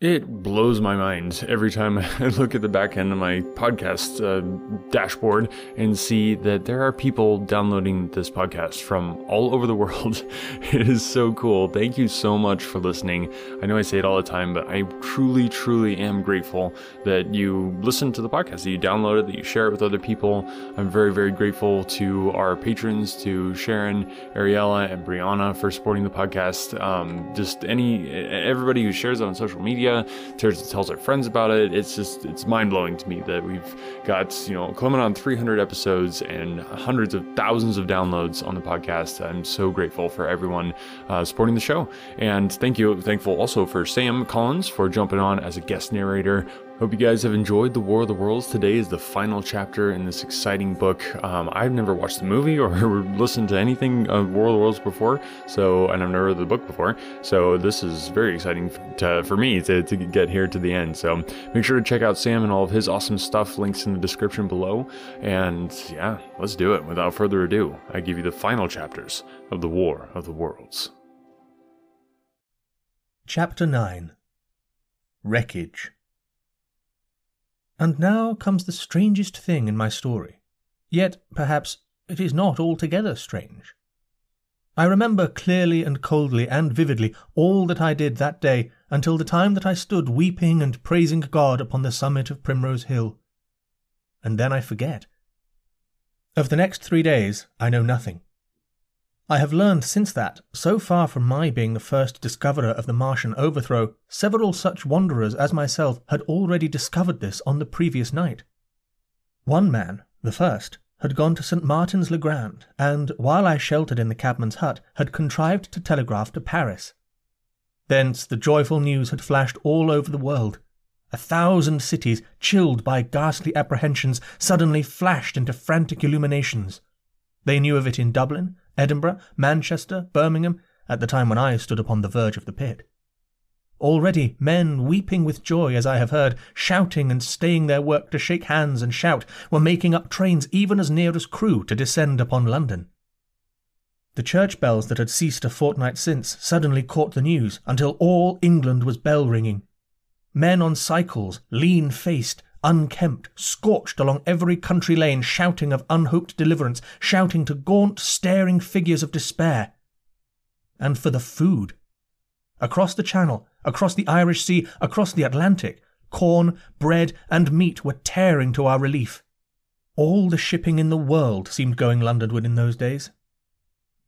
It blows my mind every time I look at the back end of my podcast uh, dashboard and see that there are people downloading this podcast from all over the world. It is so cool. Thank you so much for listening. I know I say it all the time, but I truly, truly am grateful that you listen to the podcast, that you download it, that you share it with other people. I'm very, very grateful to our patrons, to Sharon, Ariella, and Brianna for supporting the podcast. Um, just any, everybody who shares it on social media media, tells our friends about it. It's just it's mind blowing to me that we've got you know coming on 300 episodes and hundreds of thousands of downloads on the podcast. I'm so grateful for everyone uh, supporting the show, and thank you, thankful also for Sam Collins for jumping on as a guest narrator Hope you guys have enjoyed The War of the Worlds. Today is the final chapter in this exciting book. Um, I've never watched the movie or listened to anything of War of the Worlds before, so and I've never read the book before. So this is very exciting to, for me to, to get here to the end. So make sure to check out Sam and all of his awesome stuff. Links in the description below. And yeah, let's do it. Without further ado, I give you the final chapters of The War of the Worlds. Chapter 9 Wreckage and now comes the strangest thing in my story. Yet, perhaps, it is not altogether strange. I remember clearly and coldly and vividly all that I did that day until the time that I stood weeping and praising God upon the summit of Primrose Hill. And then I forget. Of the next three days, I know nothing. I have learned since that, so far from my being the first discoverer of the Martian overthrow, several such wanderers as myself had already discovered this on the previous night. One man, the first, had gone to St. Martin's le Grand, and, while I sheltered in the cabman's hut, had contrived to telegraph to Paris. Thence the joyful news had flashed all over the world. A thousand cities, chilled by ghastly apprehensions, suddenly flashed into frantic illuminations. They knew of it in Dublin, Edinburgh, Manchester, Birmingham, at the time when I stood upon the verge of the pit. Already men, weeping with joy, as I have heard, shouting and staying their work to shake hands and shout, were making up trains even as near as Crewe to descend upon London. The church bells that had ceased a fortnight since suddenly caught the news, until all England was bell ringing. Men on cycles, lean faced, unkempt, scorched along every country lane, shouting of unhoped deliverance, shouting to gaunt, staring figures of despair. And for the food. Across the Channel, across the Irish Sea, across the Atlantic, corn, bread, and meat were tearing to our relief. All the shipping in the world seemed going Londonward in those days.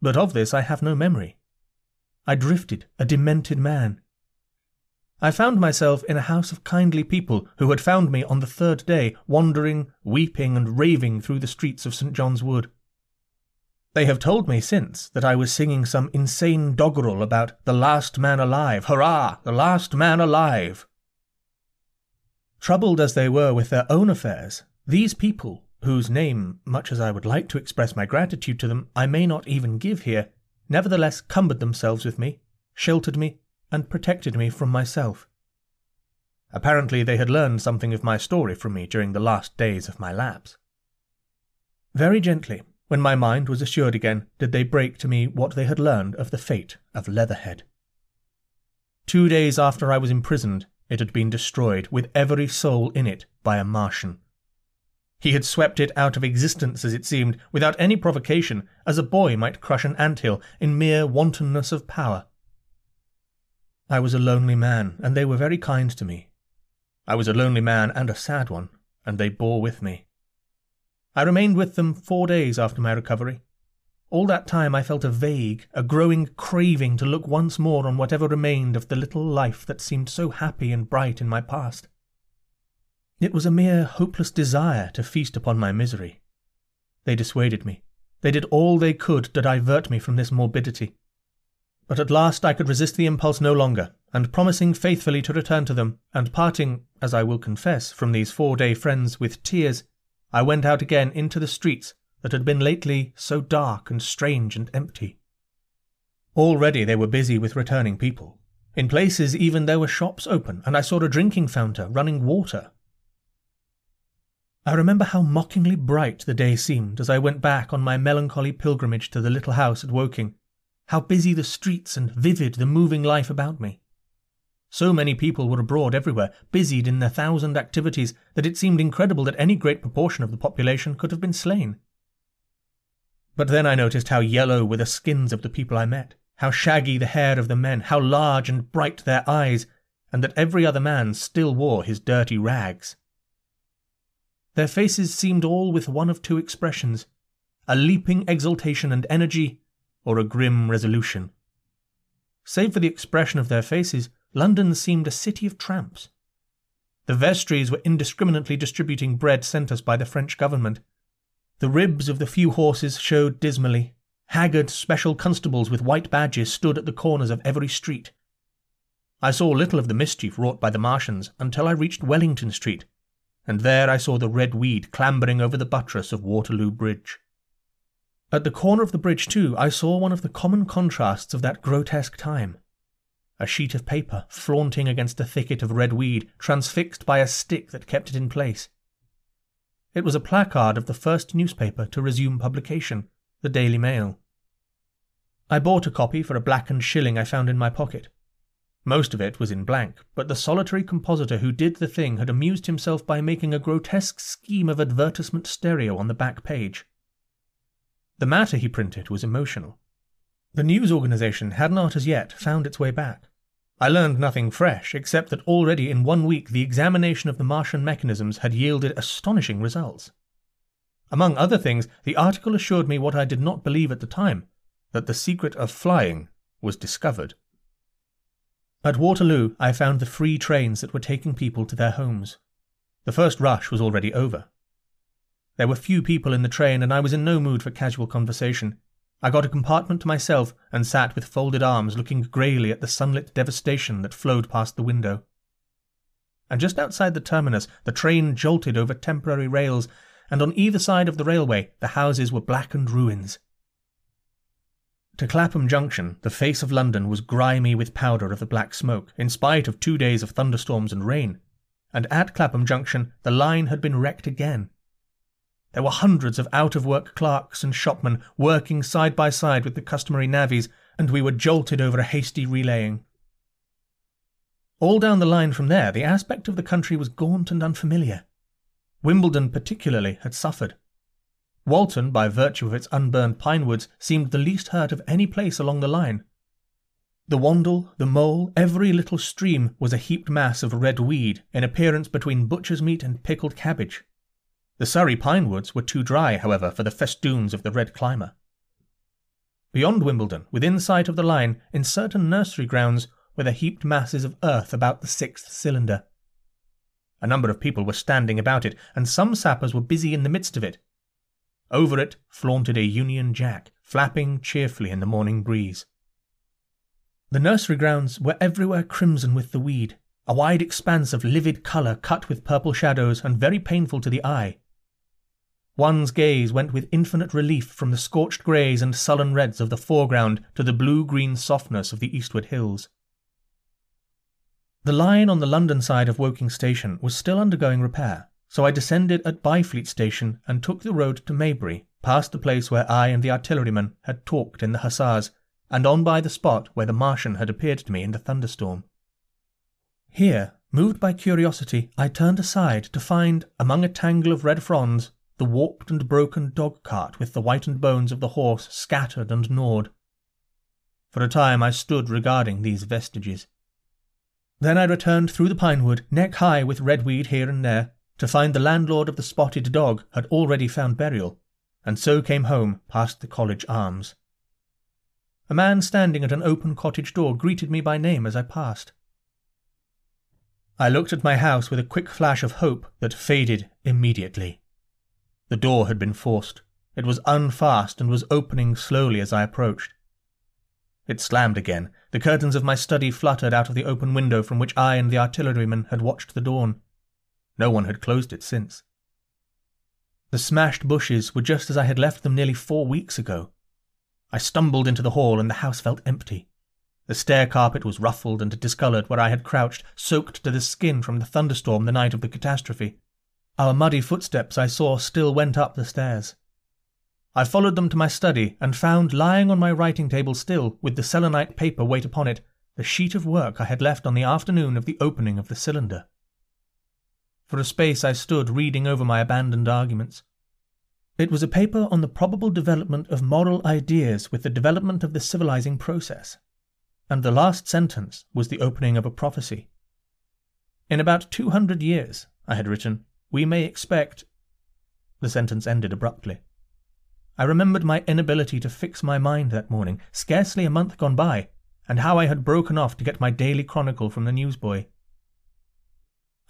But of this I have no memory. I drifted, a demented man, I found myself in a house of kindly people who had found me on the third day wandering, weeping, and raving through the streets of St. John's Wood. They have told me since that I was singing some insane doggerel about the last man alive, hurrah, the last man alive. Troubled as they were with their own affairs, these people, whose name, much as I would like to express my gratitude to them, I may not even give here, nevertheless cumbered themselves with me, sheltered me, and protected me from myself. Apparently, they had learned something of my story from me during the last days of my lapse. Very gently, when my mind was assured again, did they break to me what they had learned of the fate of Leatherhead. Two days after I was imprisoned, it had been destroyed, with every soul in it, by a Martian. He had swept it out of existence, as it seemed, without any provocation, as a boy might crush an ant hill in mere wantonness of power. I was a lonely man, and they were very kind to me. I was a lonely man and a sad one, and they bore with me. I remained with them four days after my recovery. All that time I felt a vague, a growing craving to look once more on whatever remained of the little life that seemed so happy and bright in my past. It was a mere hopeless desire to feast upon my misery. They dissuaded me. They did all they could to divert me from this morbidity. But at last I could resist the impulse no longer, and promising faithfully to return to them, and parting, as I will confess, from these four day friends with tears, I went out again into the streets that had been lately so dark and strange and empty. Already they were busy with returning people. In places even there were shops open, and I saw a drinking fountain running water. I remember how mockingly bright the day seemed as I went back on my melancholy pilgrimage to the little house at Woking, how busy the streets and vivid the moving life about me. So many people were abroad everywhere, busied in their thousand activities, that it seemed incredible that any great proportion of the population could have been slain. But then I noticed how yellow were the skins of the people I met, how shaggy the hair of the men, how large and bright their eyes, and that every other man still wore his dirty rags. Their faces seemed all with one of two expressions a leaping exultation and energy, or a grim resolution. Save for the expression of their faces, London seemed a city of tramps. The vestries were indiscriminately distributing bread sent us by the French government. The ribs of the few horses showed dismally. Haggard special constables with white badges stood at the corners of every street. I saw little of the mischief wrought by the Martians until I reached Wellington Street, and there I saw the red weed clambering over the buttress of Waterloo Bridge. At the corner of the bridge, too, I saw one of the common contrasts of that grotesque time. A sheet of paper flaunting against a thicket of red weed, transfixed by a stick that kept it in place. It was a placard of the first newspaper to resume publication, the Daily Mail. I bought a copy for a blackened shilling I found in my pocket. Most of it was in blank, but the solitary compositor who did the thing had amused himself by making a grotesque scheme of advertisement stereo on the back page. The matter he printed was emotional. The news organization had not as yet found its way back. I learned nothing fresh, except that already in one week the examination of the Martian mechanisms had yielded astonishing results. Among other things, the article assured me what I did not believe at the time that the secret of flying was discovered. At Waterloo, I found the free trains that were taking people to their homes. The first rush was already over. There were few people in the train, and I was in no mood for casual conversation. I got a compartment to myself and sat with folded arms looking greyly at the sunlit devastation that flowed past the window. And just outside the terminus, the train jolted over temporary rails, and on either side of the railway the houses were blackened ruins. To Clapham Junction, the face of London was grimy with powder of the black smoke, in spite of two days of thunderstorms and rain. And at Clapham Junction, the line had been wrecked again. There were hundreds of out of work clerks and shopmen working side by side with the customary navvies, and we were jolted over a hasty relaying. All down the line from there, the aspect of the country was gaunt and unfamiliar. Wimbledon, particularly, had suffered. Walton, by virtue of its unburned pine woods, seemed the least hurt of any place along the line. The Wandle, the Mole, every little stream was a heaped mass of red weed in appearance between butcher's meat and pickled cabbage. The Surrey pine woods were too dry, however, for the festoons of the red climber. Beyond Wimbledon, within sight of the line, in certain nursery grounds, were the heaped masses of earth about the sixth cylinder. A number of people were standing about it, and some sappers were busy in the midst of it, over it flaunted a Union Jack, flapping cheerfully in the morning breeze. The nursery grounds were everywhere crimson with the weed, a wide expanse of livid colour cut with purple shadows and very painful to the eye. One's gaze went with infinite relief from the scorched greys and sullen reds of the foreground to the blue green softness of the eastward hills. The line on the London side of Woking Station was still undergoing repair, so I descended at Byfleet station and took the road to Maybury, past the place where I and the artilleryman had talked in the hussars, and on by the spot where the Martian had appeared to me in the thunderstorm. Here, moved by curiosity, I turned aside to find, among a tangle of red fronds, the warped and broken dog cart with the whitened bones of the horse scattered and gnawed. For a time I stood regarding these vestiges. Then I returned through the pine wood, neck high with redweed here and there, to find the landlord of the spotted dog had already found burial, and so came home past the college arms. A man standing at an open cottage door greeted me by name as I passed. I looked at my house with a quick flash of hope that faded immediately. The door had been forced. It was unfast and was opening slowly as I approached. It slammed again. The curtains of my study fluttered out of the open window from which I and the artilleryman had watched the dawn. No one had closed it since. The smashed bushes were just as I had left them nearly four weeks ago. I stumbled into the hall and the house felt empty. The stair carpet was ruffled and discoloured where I had crouched, soaked to the skin from the thunderstorm the night of the catastrophe. Our muddy footsteps I saw still went up the stairs. I followed them to my study and found lying on my writing table still, with the selenite paper weight upon it, the sheet of work I had left on the afternoon of the opening of the cylinder. For a space I stood reading over my abandoned arguments. It was a paper on the probable development of moral ideas with the development of the civilizing process, and the last sentence was the opening of a prophecy. In about two hundred years, I had written, we may expect. The sentence ended abruptly. I remembered my inability to fix my mind that morning, scarcely a month gone by, and how I had broken off to get my daily chronicle from the newsboy.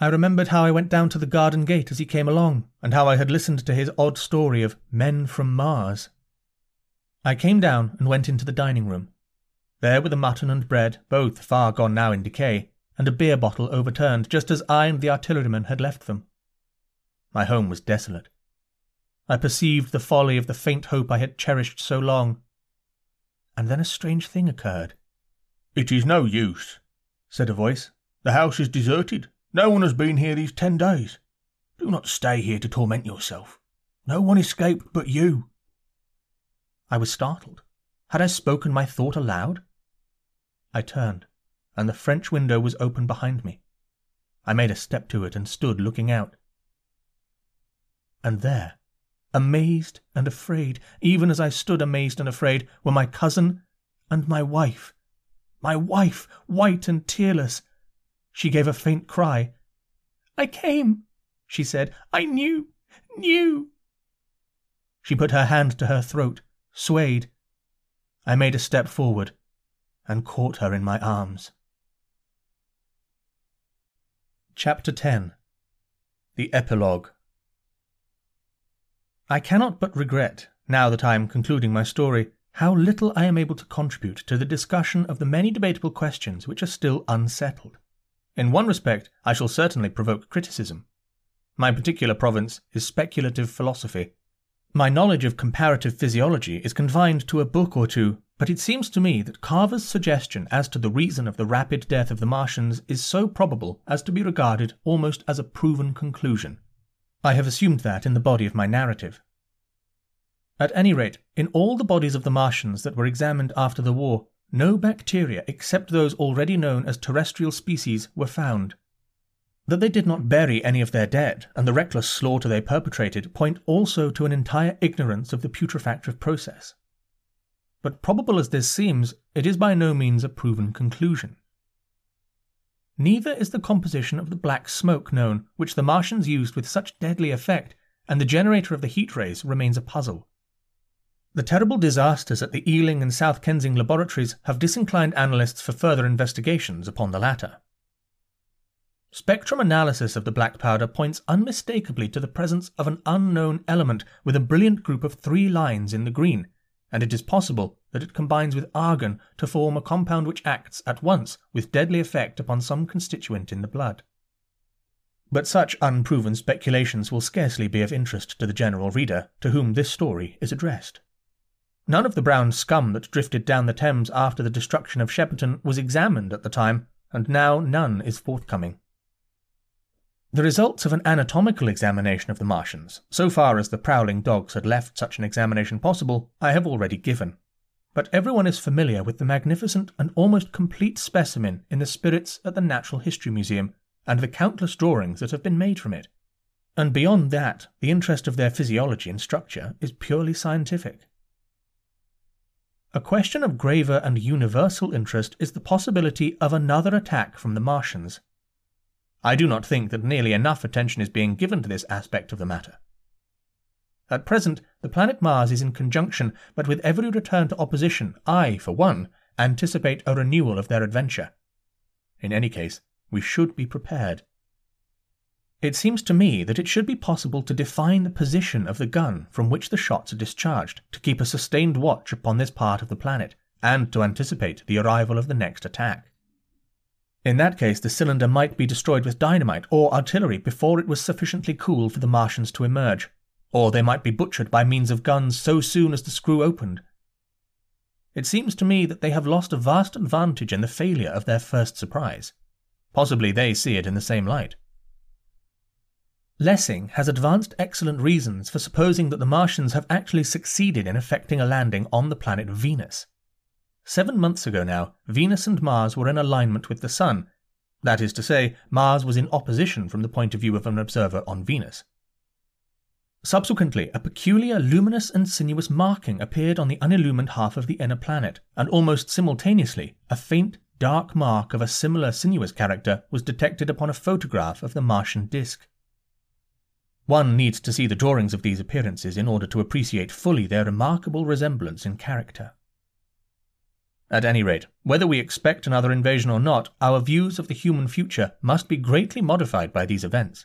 I remembered how I went down to the garden gate as he came along, and how I had listened to his odd story of men from Mars. I came down and went into the dining room. There were the mutton and bread, both far gone now in decay, and a beer bottle overturned, just as I and the artilleryman had left them. My home was desolate. I perceived the folly of the faint hope I had cherished so long. And then a strange thing occurred. It is no use, said a voice. The house is deserted. No one has been here these ten days. Do not stay here to torment yourself. No one escaped but you. I was startled. Had I spoken my thought aloud? I turned, and the French window was open behind me. I made a step to it and stood looking out. And there, amazed and afraid, even as I stood amazed and afraid, were my cousin and my wife. My wife, white and tearless. She gave a faint cry. I came, she said. I knew, knew. She put her hand to her throat, swayed. I made a step forward and caught her in my arms. Chapter 10 The Epilogue I cannot but regret, now that I am concluding my story, how little I am able to contribute to the discussion of the many debatable questions which are still unsettled. In one respect, I shall certainly provoke criticism. My particular province is speculative philosophy. My knowledge of comparative physiology is confined to a book or two, but it seems to me that Carver's suggestion as to the reason of the rapid death of the Martians is so probable as to be regarded almost as a proven conclusion. I have assumed that in the body of my narrative. At any rate, in all the bodies of the Martians that were examined after the war, no bacteria except those already known as terrestrial species were found. That they did not bury any of their dead, and the reckless slaughter they perpetrated, point also to an entire ignorance of the putrefactive process. But probable as this seems, it is by no means a proven conclusion. Neither is the composition of the black smoke known, which the Martians used with such deadly effect, and the generator of the heat rays remains a puzzle. The terrible disasters at the Ealing and South Kensington laboratories have disinclined analysts for further investigations upon the latter. Spectrum analysis of the black powder points unmistakably to the presence of an unknown element with a brilliant group of three lines in the green, and it is possible that it combines with argon to form a compound which acts at once with deadly effect upon some constituent in the blood. But such unproven speculations will scarcely be of interest to the general reader to whom this story is addressed. None of the brown scum that drifted down the Thames after the destruction of Shepperton was examined at the time, and now none is forthcoming. The results of an anatomical examination of the Martians, so far as the prowling dogs had left such an examination possible, I have already given. But everyone is familiar with the magnificent and almost complete specimen in the spirits at the Natural History Museum, and the countless drawings that have been made from it. And beyond that, the interest of their physiology and structure is purely scientific. A question of graver and universal interest is the possibility of another attack from the Martians I do not think that nearly enough attention is being given to this aspect of the matter. At present, the planet Mars is in conjunction, but with every return to opposition, I, for one, anticipate a renewal of their adventure. In any case, we should be prepared. It seems to me that it should be possible to define the position of the gun from which the shots are discharged, to keep a sustained watch upon this part of the planet, and to anticipate the arrival of the next attack. In that case, the cylinder might be destroyed with dynamite or artillery before it was sufficiently cool for the Martians to emerge, or they might be butchered by means of guns so soon as the screw opened. It seems to me that they have lost a vast advantage in the failure of their first surprise. Possibly they see it in the same light. Lessing has advanced excellent reasons for supposing that the Martians have actually succeeded in effecting a landing on the planet Venus. Seven months ago now, Venus and Mars were in alignment with the Sun. That is to say, Mars was in opposition from the point of view of an observer on Venus. Subsequently, a peculiar luminous and sinuous marking appeared on the unillumined half of the inner planet, and almost simultaneously, a faint, dark mark of a similar sinuous character was detected upon a photograph of the Martian disk. One needs to see the drawings of these appearances in order to appreciate fully their remarkable resemblance in character. At any rate, whether we expect another invasion or not, our views of the human future must be greatly modified by these events.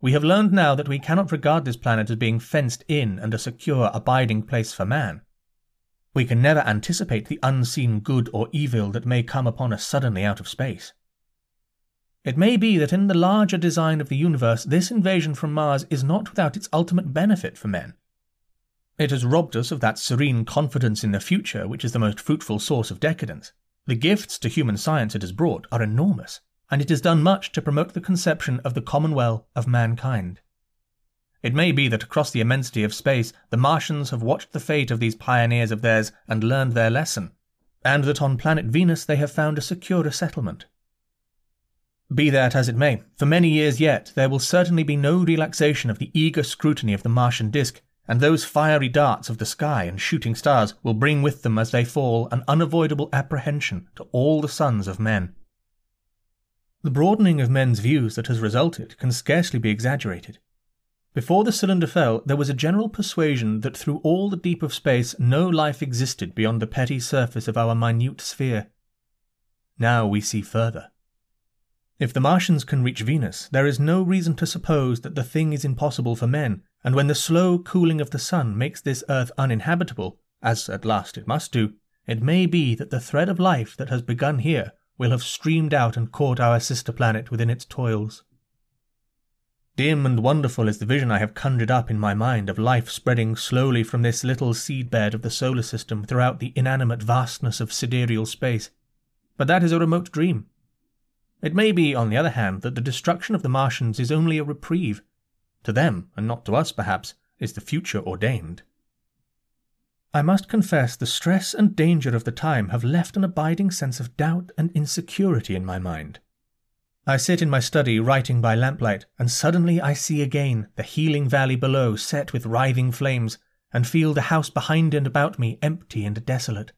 We have learned now that we cannot regard this planet as being fenced in and a secure abiding place for man. We can never anticipate the unseen good or evil that may come upon us suddenly out of space. It may be that in the larger design of the universe, this invasion from Mars is not without its ultimate benefit for men. It has robbed us of that serene confidence in the future which is the most fruitful source of decadence. The gifts to human science it has brought are enormous and it has done much to promote the conception of the commonweal of mankind. It may be that across the immensity of space, the Martians have watched the fate of these pioneers of theirs and learned their lesson, and that on planet Venus they have found a securer settlement. Be that as it may, for many years yet there will certainly be no relaxation of the eager scrutiny of the Martian disk, and those fiery darts of the sky and shooting stars will bring with them as they fall an unavoidable apprehension to all the sons of men. The broadening of men's views that has resulted can scarcely be exaggerated. Before the cylinder fell, there was a general persuasion that through all the deep of space no life existed beyond the petty surface of our minute sphere. Now we see further. If the Martians can reach Venus, there is no reason to suppose that the thing is impossible for men, and when the slow cooling of the sun makes this earth uninhabitable, as at last it must do, it may be that the thread of life that has begun here will have streamed out and caught our sister planet within its toils. Dim and wonderful is the vision I have conjured up in my mind of life spreading slowly from this little seedbed of the solar system throughout the inanimate vastness of sidereal space. But that is a remote dream. It may be, on the other hand, that the destruction of the Martians is only a reprieve. To them, and not to us perhaps, is the future ordained. I must confess the stress and danger of the time have left an abiding sense of doubt and insecurity in my mind. I sit in my study writing by lamplight, and suddenly I see again the healing valley below set with writhing flames, and feel the house behind and about me empty and desolate.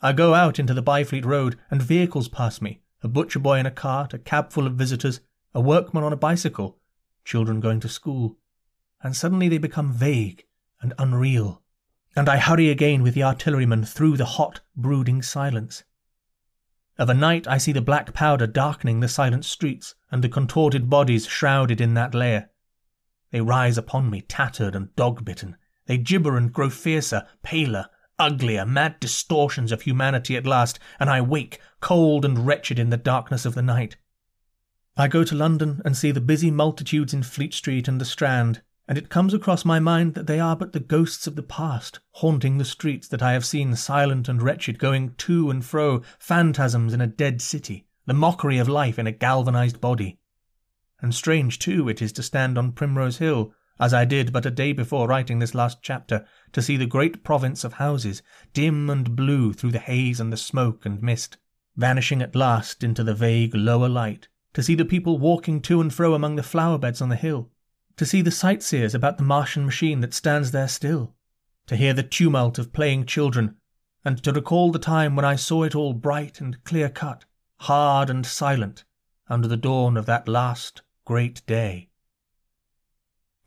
I go out into the Byfleet Road, and vehicles pass me a butcher boy in a cart, a cab full of visitors, a workman on a bicycle, children going to school, and suddenly they become vague and unreal and I hurry again with the artilleryman through the hot, brooding silence. Of a night I see the black powder darkening the silent streets, and the contorted bodies shrouded in that layer. They rise upon me, tattered and dog-bitten. They gibber and grow fiercer, paler, uglier, mad distortions of humanity at last, and I wake, cold and wretched in the darkness of the night. I go to London and see the busy multitudes in Fleet Street and the Strand, and it comes across my mind that they are but the ghosts of the past, haunting the streets that I have seen silent and wretched, going to and fro, phantasms in a dead city, the mockery of life in a galvanized body. And strange, too, it is to stand on Primrose Hill, as I did but a day before writing this last chapter, to see the great province of houses, dim and blue through the haze and the smoke and mist, vanishing at last into the vague lower light, to see the people walking to and fro among the flower beds on the hill, to see the sightseers about the Martian machine that stands there still, to hear the tumult of playing children, and to recall the time when I saw it all bright and clear cut, hard and silent, under the dawn of that last great day.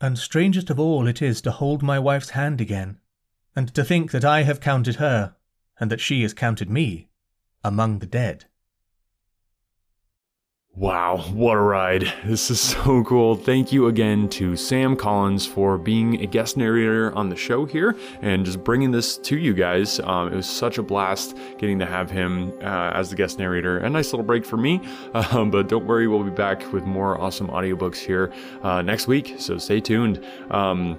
And strangest of all it is to hold my wife's hand again, and to think that I have counted her, and that she has counted me, among the dead. Wow, what a ride. This is so cool. Thank you again to Sam Collins for being a guest narrator on the show here and just bringing this to you guys. Um, it was such a blast getting to have him uh, as the guest narrator. A nice little break for me, um, but don't worry, we'll be back with more awesome audiobooks here uh, next week, so stay tuned. Um,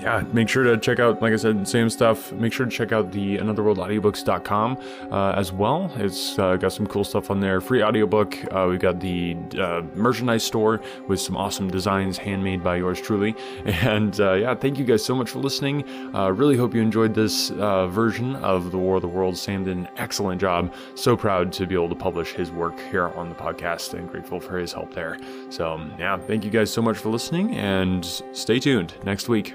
yeah, make sure to check out, like I said, same stuff. Make sure to check out the anotherworldaudiobooks.com uh, as well. It's uh, got some cool stuff on there. Free audiobook. Uh, we've got the uh, merchandise store with some awesome designs handmade by yours truly. And uh, yeah, thank you guys so much for listening. Uh, really hope you enjoyed this version of The War of the Worlds. Sam did an excellent job. So proud to be able to publish his work here on the podcast and grateful for his help there. So yeah, thank you guys so much for listening and stay tuned. Next week,